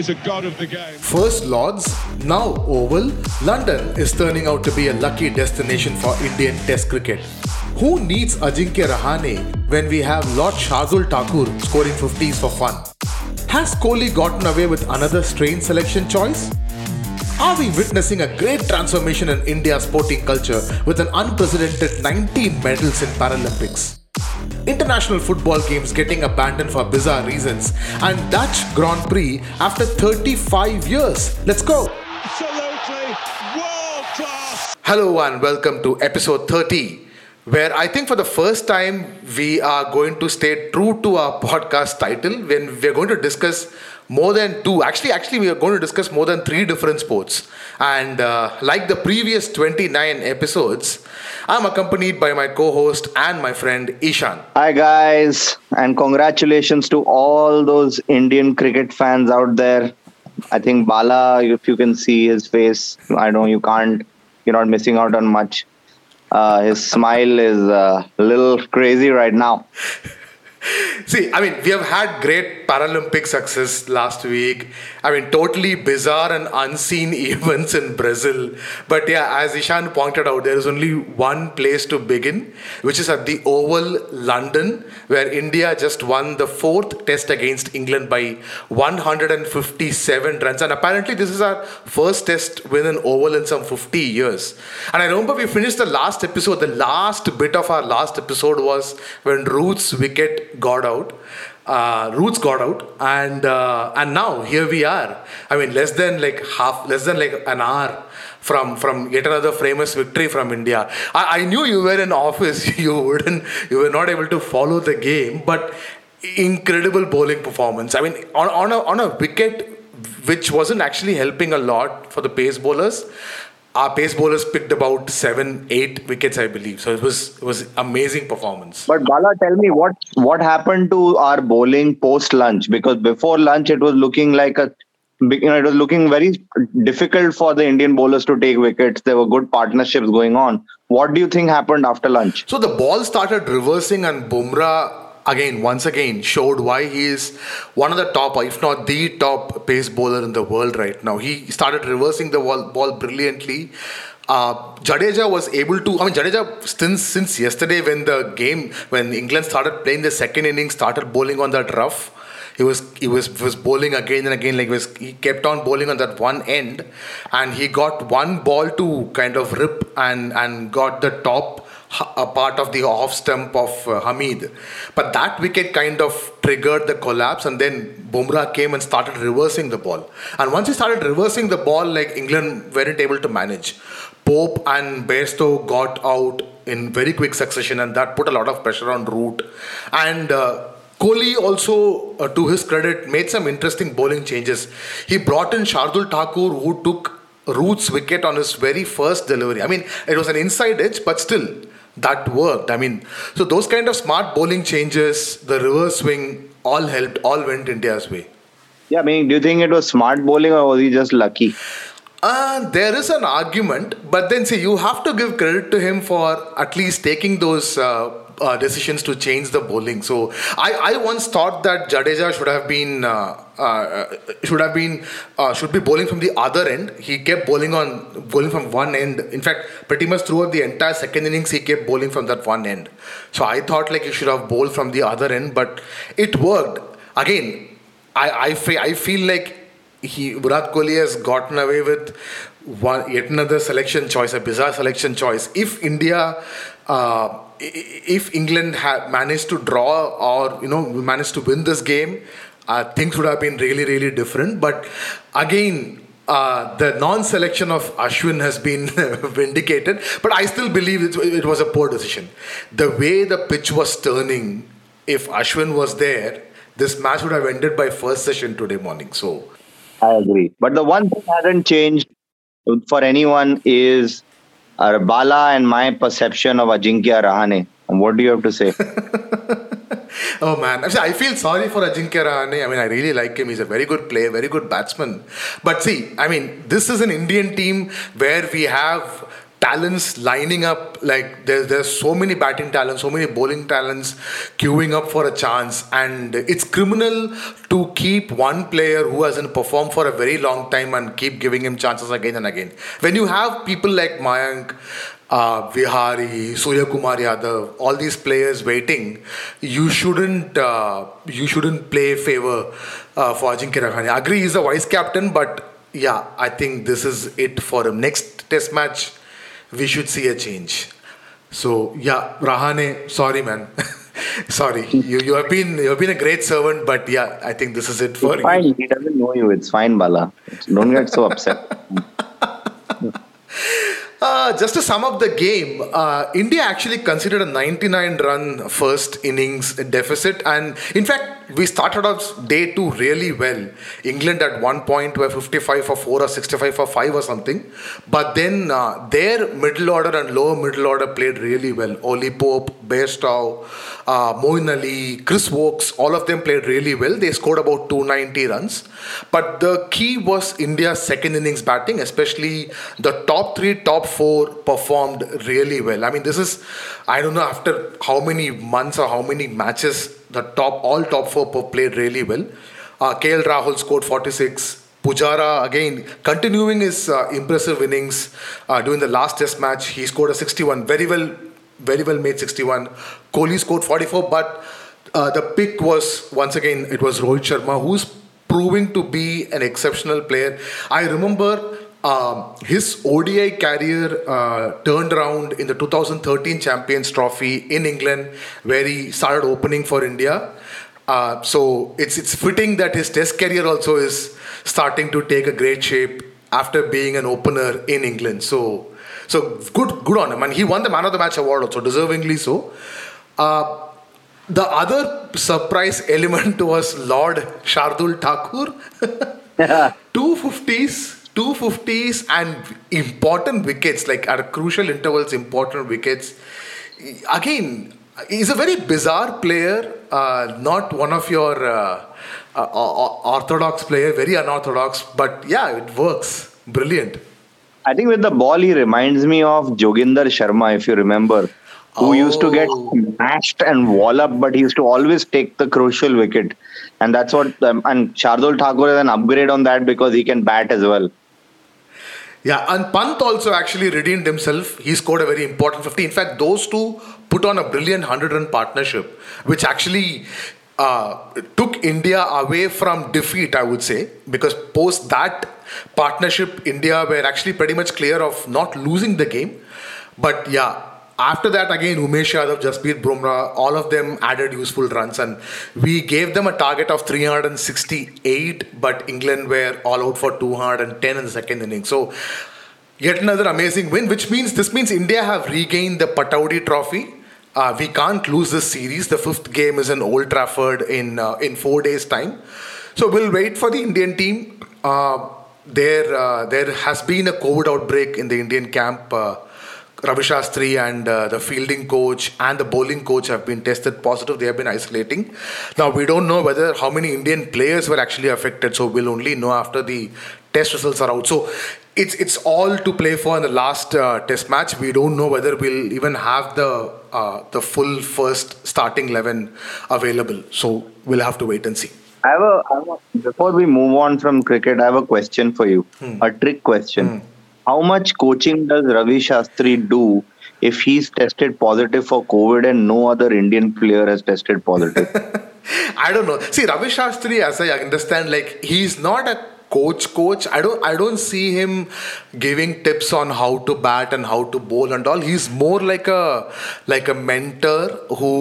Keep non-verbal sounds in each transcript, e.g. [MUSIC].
is a god of the game. First Lords, now Oval, London is turning out to be a lucky destination for Indian Test cricket. Who needs Ajinkya Rahane when we have Lord Shardul Thakur scoring 50s for fun? Has Kohli gotten away with another strange selection choice? Are we witnessing a great transformation in India's sporting culture with an unprecedented 19 medals in Paralympics? International football games getting abandoned for bizarre reasons, and Dutch Grand Prix after 35 years. Let's go! Absolutely world class. Hello, and welcome to episode 30, where I think for the first time we are going to stay true to our podcast title when we're going to discuss more than two actually actually we are going to discuss more than three different sports and uh, like the previous 29 episodes i'm accompanied by my co-host and my friend ishan Hi guys, and congratulations to all those Indian cricket fans out there. I think Bala, if you can see his face, I know you can't. You're not missing out on much. Uh, his smile is uh, a little crazy right now. [LAUGHS] See, I mean, we have had great Paralympic success last week. I mean, totally bizarre and unseen [LAUGHS] events in Brazil. But yeah, as Ishan pointed out, there is only one place to begin, which is at the Oval, London, where India just won the fourth test against England by 157 runs. And apparently, this is our first test win in Oval in some 50 years. And I remember we finished the last episode, the last bit of our last episode was when Root's wicket got out. Uh, Root's got out, and uh, and now here we are. I mean, less than like half, less than like an hour from from yet another famous victory from India. I, I knew you were in office. [LAUGHS] You wouldn't, you were not able to follow the game, but incredible bowling performance. I mean, on on a on a wicket which wasn't actually helping a lot for the pace bowlers our pace bowlers picked about seven, eight wickets, I believe. So it was it was amazing performance. But Bala, tell me what what happened to our bowling post lunch? Because before lunch, it was looking like a you know, it was looking very difficult for the Indian bowlers to take wickets. There were good partnerships going on. What do you think happened after lunch? So the ball started reversing, and Bumrah again, once again, showed why he is one of the top, if not the top pace bowler in the world right now. He started reversing the ball, ball brilliantly. Uh, Jadeja was able to. I mean, Jadeja since since yesterday when the game when England started playing the second inning, started bowling on that rough. He was he was was bowling again and again. Like he was he kept on bowling on that one end, and he got one ball to kind of rip and and got the top a part of the off stump of uh, Hamid. But that wicket kind of triggered the collapse, and then Bumrah came and started reversing the ball. And once he started reversing the ball, like England weren't able to manage. Pope and Bairstow got out in very quick succession, and that put a lot of pressure on Root. And uh, Kohli also, uh, to his credit, made some interesting bowling changes. He brought in Shardul Thakur, who took Root's wicket on his very first delivery. I mean, it was an inside edge, but still, that worked. I mean, so those kind of smart bowling changes, the reverse swing, all helped, all went India's way. Yeah, I mean, do you think it was smart bowling or was he just lucky? Uh, there is an argument, but then see, you have to give credit to him for at least taking those uh, uh, decisions to change the bowling. So I, I once thought that Jadeja should have been uh, uh, should have been uh, should be bowling from the other end. He kept bowling on bowling from one end. In fact, pretty much throughout the entire second innings, he kept bowling from that one end. So I thought like he should have bowled from the other end, but it worked. Again, I I, fe- I feel like he Virat Kohli has gotten away with one yet another selection choice, a bizarre selection choice. If India uh, if England had managed to draw or you know managed to win this game, uh, things would have been really really different. But again, uh, the non-selection of Ashwin has been [LAUGHS] vindicated. But I still believe it, it was a poor decision. The way the pitch was turning, if Ashwin was there, this match would have ended by first session today morning. So. I agree. But the one thing hasn't changed for anyone is Bala and my perception of Ajinkya Rahane. And what do you have to say? [LAUGHS] oh man, I feel sorry for Ajinkya Rahane. I mean, I really like him. He's a very good player, very good batsman. But see, I mean, this is an Indian team where we have talents lining up like there's there's so many batting talents so many bowling talents queuing up for a chance and it's criminal to keep one player who hasn't performed for a very long time and keep giving him chances again and again when you have people like Mayank uh, Vihari, Surya Kumar Yadav, all these players waiting, you shouldn't uh, you shouldn't play favor uh, for Ajinkya Rahane. I agree, he's a vice captain, but yeah, I think this is it for him. Next Test match, we should see a change. So yeah, Rahane, sorry man. [LAUGHS] sorry. You you have been you have been a great servant, but yeah, I think this is it for it's fine. you. He doesn't know you. It's fine, Bala. Don't get so upset. [LAUGHS] Uh, just to sum up the game, uh, India actually considered a 99 run first innings deficit, and in fact, we started off day two really well. England at one point were 55 for 4 or 65 for 5 or something, but then uh, their middle order and lower middle order played really well. Ollie Pope, Bairstow, uh, Ali, Chris Woakes, all of them played really well. They scored about 290 runs, but the key was India's second innings batting, especially the top three, top four performed really well. I mean, this is, I don't know, after how many months or how many matches, the top, all top four played really well. Uh, KL Rahul scored 46. Pujara again continuing his uh, impressive innings uh, during the last test match. He scored a 61. Very well, very well made 61. Kohli scored 44, but uh, the pick was once again it was Rohit Sharma, who's proving to be an exceptional player. I remember um, his ODI career uh, turned around in the 2013 Champions Trophy in England, where he started opening for India. Uh, so it's it's fitting that his Test career also is starting to take a great shape after being an opener in England. So so good good on him, and he won the Man of the Match award also deservingly so. Uh, the other surprise element [LAUGHS] was Lord Shardul Thakur. [LAUGHS] 250s 250s and important wickets, like at crucial intervals, important wickets. Again, he's a very bizarre player, uh, not one of your uh, uh, orthodox player, very unorthodox, but yeah, it works. Brilliant. I think with the ball, he reminds me of Joginder Sharma, if you remember, who oh. used to get smashed and wall up, but he used to always take the crucial wicket. And that's what, um, and Shardul Thakur is an upgrade on that because he can bat as well. Yeah, and Pant also actually redeemed himself. He scored a very important 50. In fact, those two put on a brilliant 100 run partnership, which actually uh, took India away from defeat, I would say, because post that partnership, India were actually pretty much clear of not losing the game. But yeah, after that, again, Umesh Yadav, Jasprit Bumrah, all of them added useful runs, and we gave them a target of 368, but England were all out for 210 in the second inning. So, yet another amazing win, which means this means India have regained the Pataudi Trophy. Uh, we can't lose this series. The fifth game is in Old Trafford in uh, in four days' time. So we'll wait for the Indian team. Uh, there, uh, there has been a COVID outbreak in the Indian camp uh, Ravi Shastri and uh, the fielding coach and the bowling coach have been tested positive. They have been isolating. Now we don't know whether how many Indian players were actually affected. So we'll only know after the test results are out. So it's it's all to play for in the last uh, test match. We don't know whether we'll even have the uh, the full first starting eleven available. So we'll have to wait and see. I have a, I have a before we move on from cricket, I have a question for you. Hmm. A trick question. Hmm how much coaching does Ravi Shastri do if he's tested positive for COVID and no other Indian player has tested positive? [LAUGHS] I don't know. See, Ravi Shastri, as I understand, like he's not a coach coach i don't i don't see him giving tips on how to bat and how to bowl and all he's more like a like a mentor who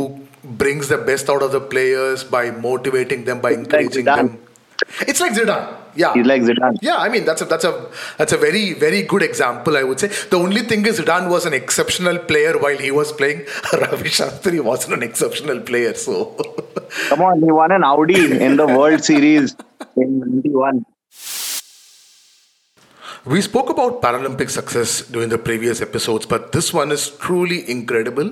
brings the best out of the players by motivating them by encouraging like them it's like Zidane. Yeah. He's like Zidane. Yeah, I mean that's a that's a that's a very very good example. I would say the only thing is Zidane was an exceptional player while he was playing. [LAUGHS] Ravi Shastri wasn't an exceptional player. So come on, he won an Audi in the World Series in '91. We spoke about Paralympic success during the previous episodes, but this one is truly incredible.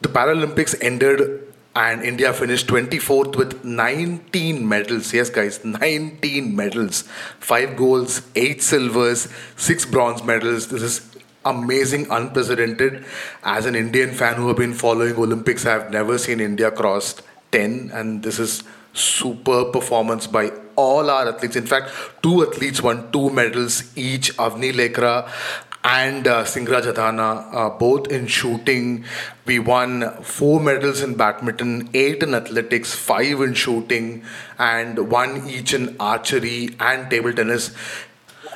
The Paralympics ended and India finished 24th with 19 medals. Yes, guys, 19 medals, five golds, eight silvers, six bronze medals. This is amazing, unprecedented. As an Indian fan who have been following Olympics, I have never seen India cross 10, and this is super performance by all our athletes. In fact, two athletes won two medals each. Avni Lekhara and uh, Singhraj Adhana, uh, both in shooting. We won four medals in badminton, eight in athletics, five in shooting, and one each in archery and table tennis.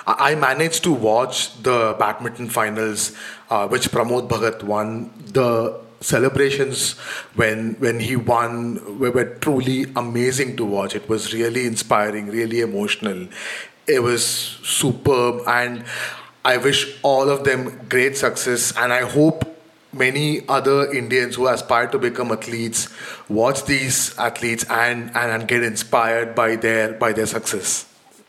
I managed to watch the badminton finals, uh, which Pramod Bhagat won. The celebrations when when he won were, were truly amazing to watch. It was really inspiring, really emotional. It was superb, and I wish all of them great success, and I hope many other Indians who aspire to become athletes watch these athletes and, and, and get inspired by their by their success.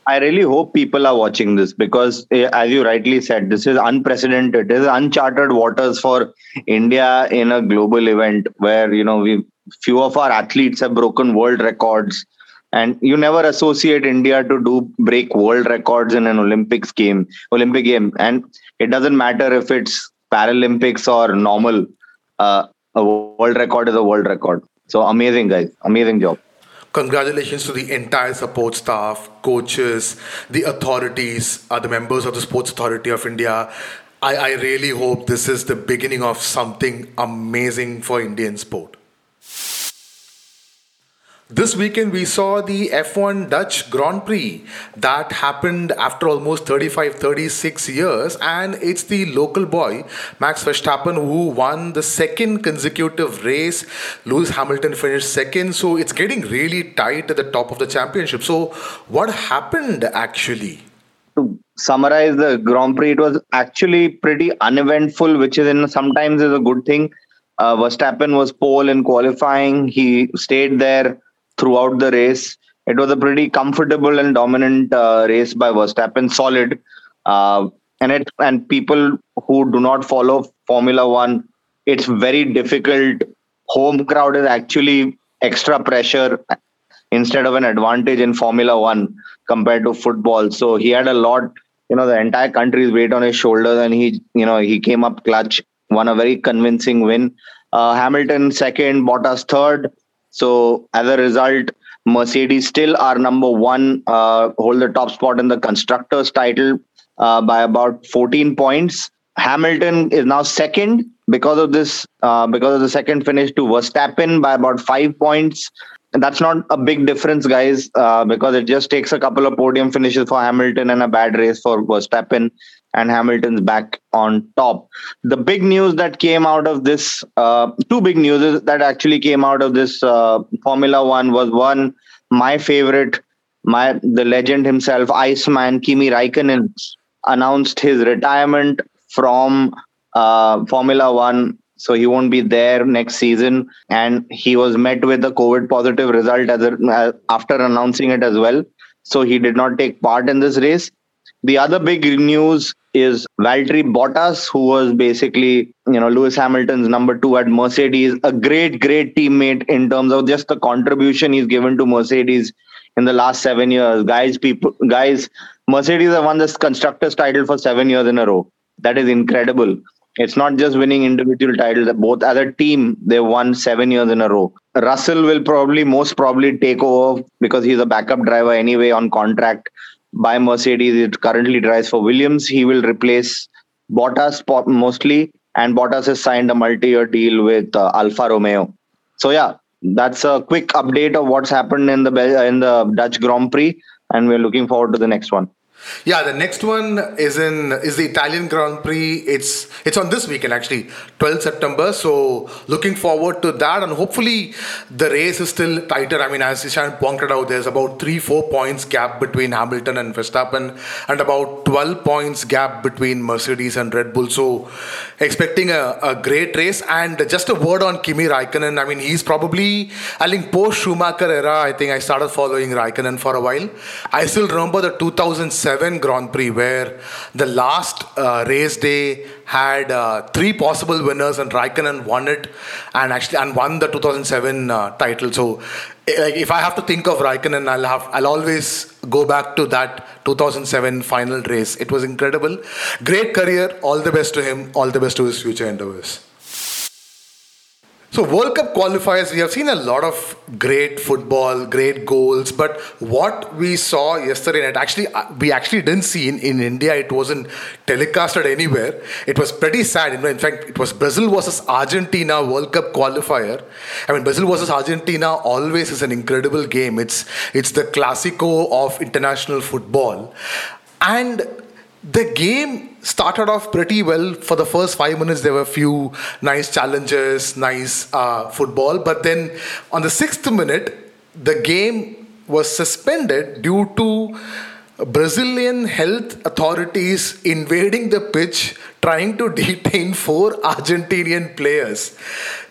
I really hope people are watching this because, eh, as you rightly said, this is unprecedented. This is uncharted waters for India in a global event where you know we few of our athletes have broken world records and you never associate India to do break world records in an Olympics game, Olympic game, and it doesn't matter if it's Paralympics or normal. Uh, a world record is a world record. So amazing, guys! Amazing job. Congratulations to the entire support staff, coaches, the authorities, uh, the members of the Sports Authority of India. I, I really hope this is the beginning of something amazing for Indian sport. This weekend, we saw the F1 Dutch Grand Prix that happened after almost 35 36 years, and it's the local boy, Max Verstappen, who won the second consecutive race. Lewis Hamilton finished second, so it's getting really tight at the top of the championship. So, what happened actually? To summarize the Grand Prix, it was actually pretty uneventful, which is in sometimes is a good thing. Uh, Verstappen was pole in qualifying. He stayed there throughout the race. It was a pretty comfortable and dominant uh, race by Verstappen, solid. Uh, and it and people who do not follow Formula One, it's very difficult. Home crowd is actually extra pressure instead of an advantage in Formula One compared to football. So he had a lot. You know, the entire country's weight on his shoulders, and he, you know, he came up clutch, won a very convincing win. Uh, Hamilton second, Bottas third. So as a result, Mercedes still are number one, uh, hold the top spot in the constructors title uh, by about 14 points. Hamilton is now second because of this, uh, because of the second finish to Verstappen by about five points. And that's not a big difference, guys, uh, because it just takes a couple of podium finishes for Hamilton and a bad race for Verstappen and Hamilton's back on top. The big news that came out of this, uh, two big news that actually came out of this uh, Formula One was one, my favorite, my the legend himself, Iceman Kimi Raikkonen, announced his retirement from uh, Formula One. So he won't be there next season, and he was met with a COVID positive result as a, uh, after announcing it as well. So he did not take part in this race. The other big news is Valtteri Bottas, who was basically, you know, Lewis Hamilton's number two at Mercedes, a great, great teammate in terms of just the contribution he's given to Mercedes in the last seven years. Guys, people, guys, Mercedes have won this constructors title for seven years in a row. That is incredible. It's not just winning individual titles. Both as a team, they won seven years in a row. Russell will probably, most probably, take over because he's a backup driver anyway on contract by Mercedes. It currently drives for Williams. He will replace Bottas mostly, and Bottas has signed a multi-year deal with uh, Alfa Romeo. So yeah, that's a quick update of what's happened in the in the Dutch Grand Prix, and we're looking forward to the next one. Yeah, the next one is in is the Italian Grand Prix. It's it's on this weekend actually, 12th September. So looking forward to that, and hopefully the race is still tighter. I mean, as Ishan pointed out, there's about three four points gap between Hamilton and Verstappen, and about 12 points gap between Mercedes and Red Bull. So expecting a, a great race. And just a word on Kimi Raikkonen. I mean, he's probably I think post Schumacher era. I think I started following Raikkonen for a while. I still remember the 2007 2007 Grand Prix, where the last uh, race day had uh, three possible winners, and Raikkonen won it, and actually and won the 2007 uh, title. So, eh, like, if I have to think of Raikkonen, I'll have I'll always go back to that 2007 final race. It was incredible, great career. All the best to him. All the best to his future endeavors. So World Cup qualifiers, we have seen a lot of great football, great goals, but what we saw yesterday night, actually, uh, we actually didn't see in, in India. It wasn't telecasted anywhere. It was pretty sad. In fact, it was Brazil versus Argentina World Cup qualifier. I mean, Brazil versus Argentina always is an incredible game. It's it's the classico of international football, and the game started off pretty well for the first five minutes. There were a few nice challenges nice uh, football but then on the sixth minute the game was suspended due to Brazilian health authorities invading the pitch trying to [LAUGHS] detain four Argentinian players.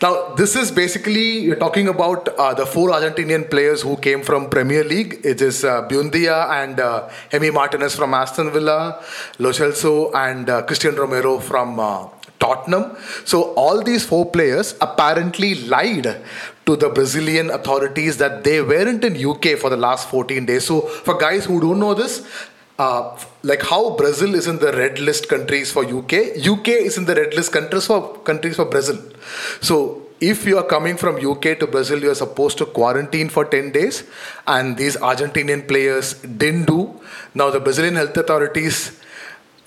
Now, this is basically you're talking about uh, the four Argentinian players who came from Premier League. It is uh, Buendia and uh, Emi Martinez from Aston Villa, Lo Celso and uh, Cristian Romero from uh, Tottenham. So all these four players apparently lied to the Brazilian authorities that they weren't in UK for the last 14 days. So for guys who don't know this, uh, like how Brazil is in the red list countries for UK, UK is in the red list countries for countries for Brazil. So if you are coming from UK to Brazil, you are supposed to quarantine for 10 days, and these Argentinian players didn't do. Now the Brazilian health authorities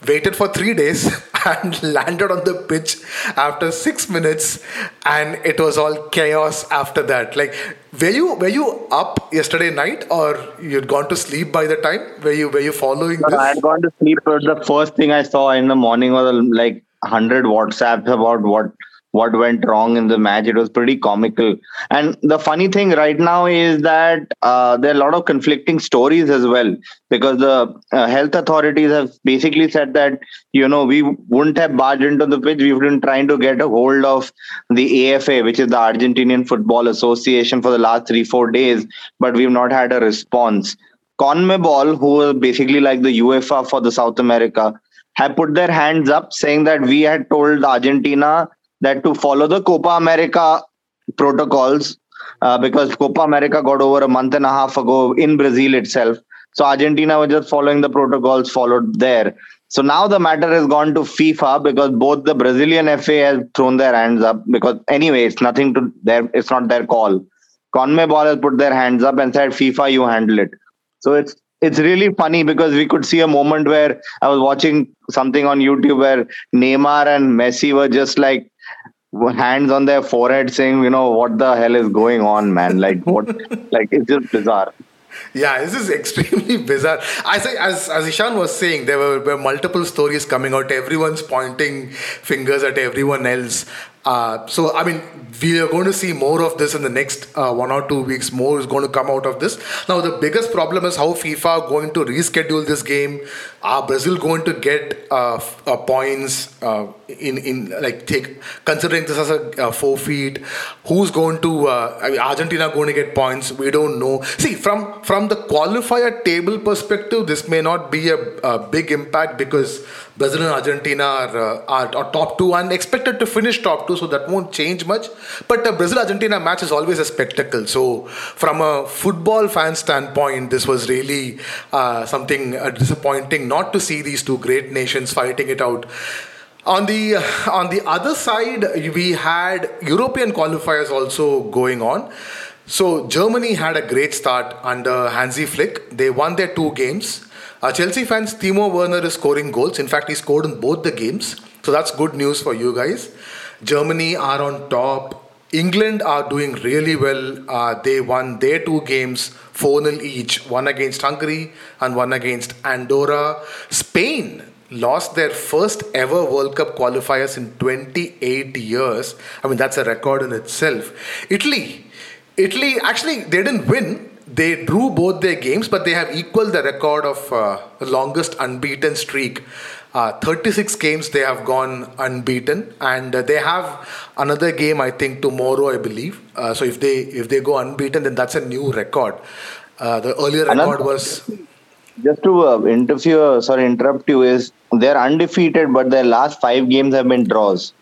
waited for three days [LAUGHS] and landed on the pitch after six minutes and it was all chaos after that. Like were you were you up yesterday night or you'd gone to sleep by the time? Were you were you following no, this? I had gone to sleep but the first thing i saw in the morning was like 100 whatsapps about what what went wrong in the match. It was pretty comical. And the funny thing right now is that uh, there are a lot of conflicting stories as well because the uh, health authorities have basically said that, you know, we wouldn't have barged into the pitch. We've been trying to get a hold of the AFA, which is the Argentinian Football Association, for the last three, four days, but we've not had a response. CONMEBOL, who is basically like the UEFA for the South America, have put their hands up saying that we had told Argentina that to follow the Copa America protocols, uh, because Copa America got over a month and a half ago in Brazil itself. So Argentina was just following the protocols followed there. So now the matter has gone to FIFA because both the Brazilian FA has thrown their hands up because anyway, it's nothing to their it's not their call. CONMEBOL has put their hands up and said, FIFA, you handle it. So it's it's really funny because we could see a moment where I was watching something on YouTube where Neymar and Messi were just like [LAUGHS] hands on their forehead saying, you know, what the hell is going on, man? Like what [LAUGHS] like it's just bizarre. Yeah, this is [LAUGHS] extremely bizarre. As, as, as Ishan was saying, there were, were multiple stories coming out. Everyone's pointing fingers at everyone else. Uh, so, I mean, we are going to see more of this in the next uh, one or two weeks. More is going to come out of this. Now, the biggest problem is how FIFA are going to reschedule this game. Are Brazil going to get uh, uh points uh, in in like take considering this as a forfeit? Who's going to I mean, Argentina going to get points? We don't know. See, from from the qualifier table perspective, this may not be a, a big impact because Brazil and Argentina are, are, are top two and expected to finish top two so that won't change much. But the Brazil Argentina match is always a spectacle. So, from a football fan standpoint, this was really uh, something uh, disappointing not to see these two great nations fighting it out. On the on the other side, we had European qualifiers also going on. So Germany had a great start under Hansi Flick. They won their two games. Uh, Chelsea fans, Timo Werner is scoring goals. In fact, he scored in both the games. So that's good news for you guys. Germany are on top. England are doing really well. Uh, they won their two games 4 0 each, one against Hungary and one against Andorra. Spain lost their first ever World Cup qualifiers in 28 years. I mean, that's a record in itself. Italy, Italy actually, they didn't win. They drew both their games, but they have equaled the record of uh, the longest unbeaten streak. Uh, 36 games they have gone unbeaten, and uh, they have another game I think tomorrow I believe. Uh, so if they if they go unbeaten, then that's a new record. Uh, the earlier record was just to uh, interfere, sorry, interrupt you, is they're undefeated, but their last five games have been draws.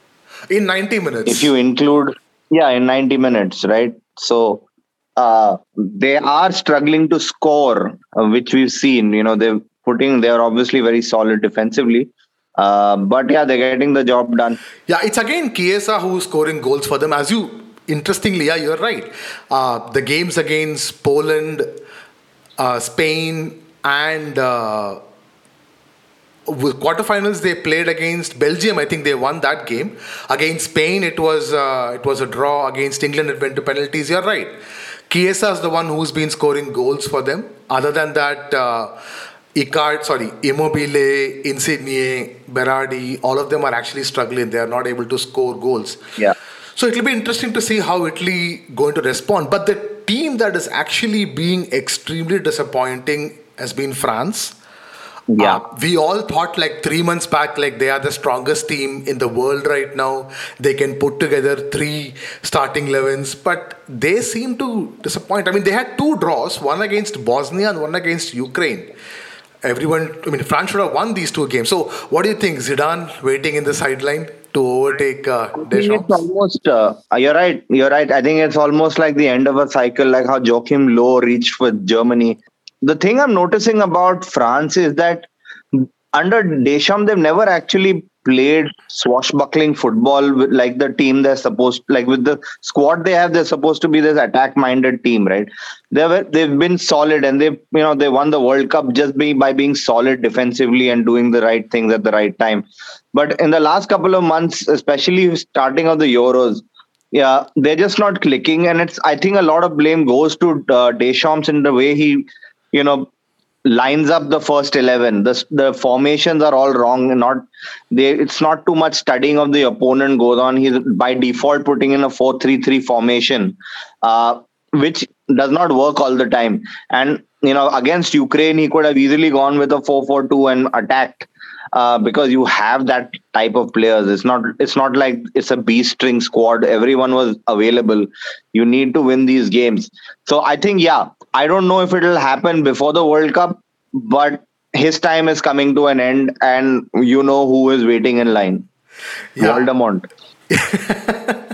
In 90 minutes. If you include, yeah, in 90 minutes, right? So uh, they are struggling to score, uh, which we've seen. You know, they're putting, they're obviously very solid defensively. Uh, but yeah, they're getting the job done. Yeah, it's again Chiesa who's scoring goals for them. As you, interestingly, yeah, you're right. Uh, the games against Poland, uh, Spain, and uh, with quarterfinals they played against Belgium. I think they won that game. Against Spain, it was uh, it was a draw. Against England, it went to penalties. You're right. Chiesa is the one who's been scoring goals for them. Other than that, uh, Icardi, sorry, Immobile, Insigne, Berardi, all of them are actually struggling. They are not able to score goals. Yeah. So it will be interesting to see how Italy going to respond. But the team that is actually being extremely disappointing has been France. Yeah. Uh, we all thought like three months back, like they are the strongest team in the world right now. They can put together three starting 11s, but they seem to disappoint. I mean, they had two draws, one against Bosnia and one against Ukraine. Everyone, I mean, France should have won these two games. So, what do you think? Zidane waiting in the sideline to overtake uh, Deschamps? It's almost, uh, you're right. You're right. I think it's almost like the end of a cycle, like how Joachim Low reached with Germany the thing I'm noticing about France is that under Deschamps, they've never actually played swashbuckling football with, like the team they're supposed like with the squad they have they're supposed to be this attack minded team right? They've they've been solid and they you know they won the world cup just by being solid defensively and doing the right things at the right time. But in the last couple of months especially starting of the euros yeah they're just not clicking. And it's i think a lot of blame goes to uh, deschamps in the way he you know lines up the first 11 the, the formations are all wrong. Not they it's not too much studying of the opponent goes on. He's by default putting in a 4-3-3 formation uh, which does not work all the time. And you know against ukraine he could have easily gone with a 4-4-2 and attacked uh, because you have that type of players. It's not it's not like it's a b string squad. Everyone was available. You need to win these games. So i think yeah I don't know if it'll happen before the World Cup, but his time is coming to an end, and you know who is waiting in line. Yeah. Voldemort. [LAUGHS]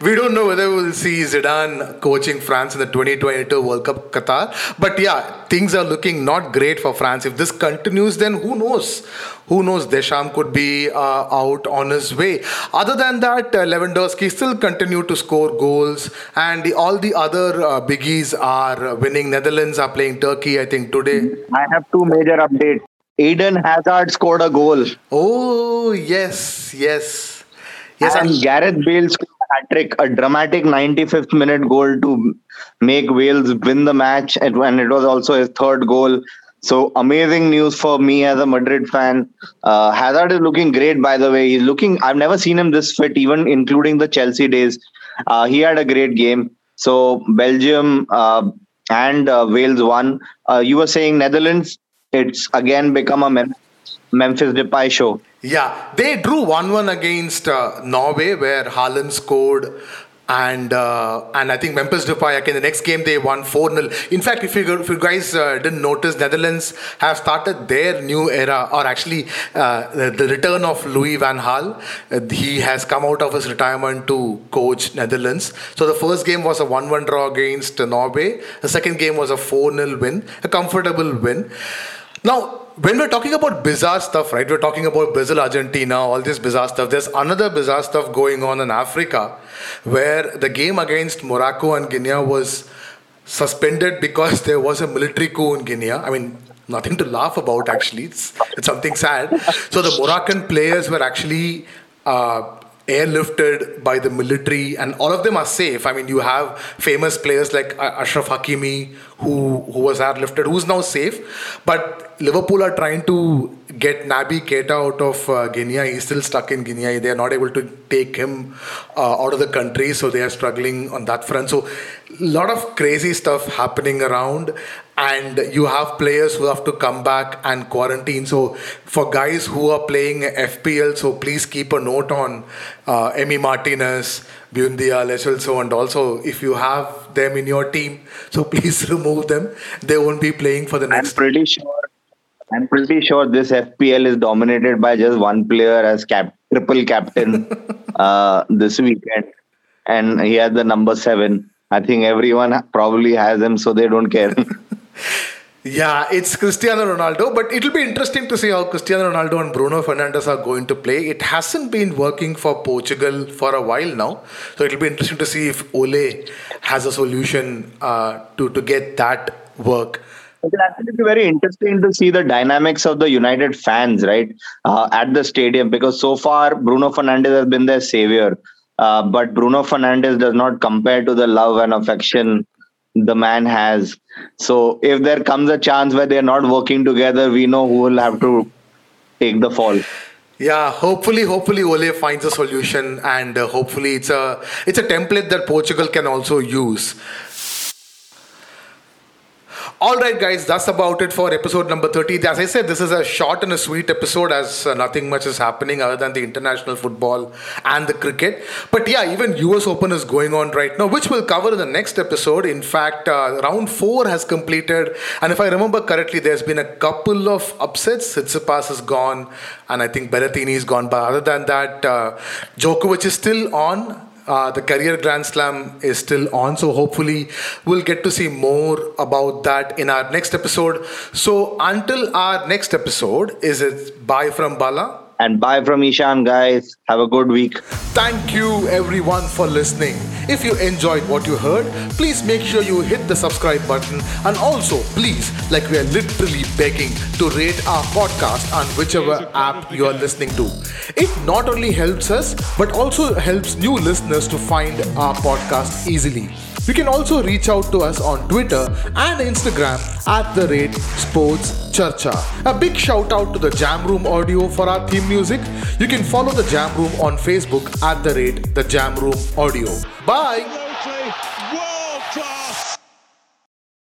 we don't know whether we'll see Zidane coaching France in the 2022 World Cup Qatar. But yeah, things are looking not great for France. If this continues, then who knows? Who knows? Deschamps could be uh, out on his way. Other than that, uh, Lewandowski still continue to score goals, and the, all the other uh, biggies are winning. Netherlands are playing Turkey, I think, today. I have two major updates. Eden Hazard scored a goal. Oh yes, yes, yes. And, and Gareth Bale scored hat trick, a dramatic 95th minute goal to make Wales win the match, and it was also his third goal. So amazing news for me as a Madrid fan. Uh, Hazard is looking great, by the way. He's looking. I've never seen him this fit, even including the Chelsea days. Uh, he had a great game. So Belgium uh, and uh, Wales won. Uh, you were saying Netherlands. It's again become a Mem- Memphis Depay show. Yeah, they drew 1 1 against uh, Norway, where Haaland scored. And uh, and I think Memphis Depay again the next game they won 4 0. In fact, if you, if you guys uh, didn't notice, Netherlands have started their new era, or actually uh, the, the, return of Louis Van Gaal. Uh, he has come out of his retirement to coach Netherlands. So the first game was a 1 1 draw against Norway, the second game was a 4 0 win, a comfortable win. Now, when we're talking about bizarre stuff, right? We're talking about Brazil, Argentina, all this bizarre stuff. There's another bizarre stuff going on in Africa where the game against Morocco and Guinea was suspended because there was a military coup in Guinea. I mean, nothing to laugh about actually. It's, it's something sad. So the Moroccan players were actually uh, airlifted by the military, and all of them are safe. I mean, you have famous players like Ashraf Hakimi, who who was airlifted, who's now safe. But Liverpool are trying to get Naby Keita out of uh, Guinea. He's still stuck in Guinea. They are not able to take him uh, out of the country, so they are struggling on that front. So, a lot of crazy stuff happening around. And you have players who have to come back and quarantine. So for guys who are playing FPL, so please keep a note on uh, Emi Martinez, Buendia, Lo Celso, and also if you have them in your team, [LAUGHS] so please remove them. They won't be playing for the next. I'm pretty sure. I'm pretty sure this FPL is dominated by just one player as cap triple captain [LAUGHS] uh, this weekend, and he had the number seven. I think everyone probably has him, so they don't care. [LAUGHS] Yeah, it's Cristiano Ronaldo, but it'll be interesting to see how Cristiano Ronaldo and Bruno Fernandes are going to play. It hasn't been working for Portugal for a while now, so it'll be interesting to see if Ole has a solution uh, to to get that work. It'll actually be very interesting to see the dynamics of the United fans, right, uh, at the stadium because so far Bruno Fernandes has been their savior. Uh, but Bruno Fernandes does not compare to the love and affection the man has. So if there comes a chance where they're not working together, we know who will have to take the fall. Yeah, hopefully, hopefully Ole finds a solution, and uh, hopefully it's a it's a template that Portugal can also use. All right, guys, that's about it for episode number 30. As I said, this is a short and a sweet episode as uh, nothing much is happening other than the international football and the cricket. But yeah, even US Open is going on right now, which we'll cover in the next episode. In fact, uh, round four has completed. And if I remember correctly, there's been a couple of upsets. Tsitsipas is gone, and I think Berrettini is gone. But other than that, uh, Djokovic is still on uh, the career Grand Slam is still on, so hopefully we'll get to see more about that in our next episode. So until our next episode, is it bye from Bala? And bye from Ishan, guys. Have a good week. Thank you, everyone, for listening. If you enjoyed what you heard, please make sure you hit the subscribe button. And also, please, like we are literally begging to rate our podcast on whichever app you are listening to. It not only helps us, but also helps new listeners to find our podcast easily. You can also reach out to us on Twitter and Instagram at the rate Sports Charcha. A big shout out to the Jam Room Audio for our music. You can follow the Jam Room on Facebook at the rate the Jam Room Audio. Bye.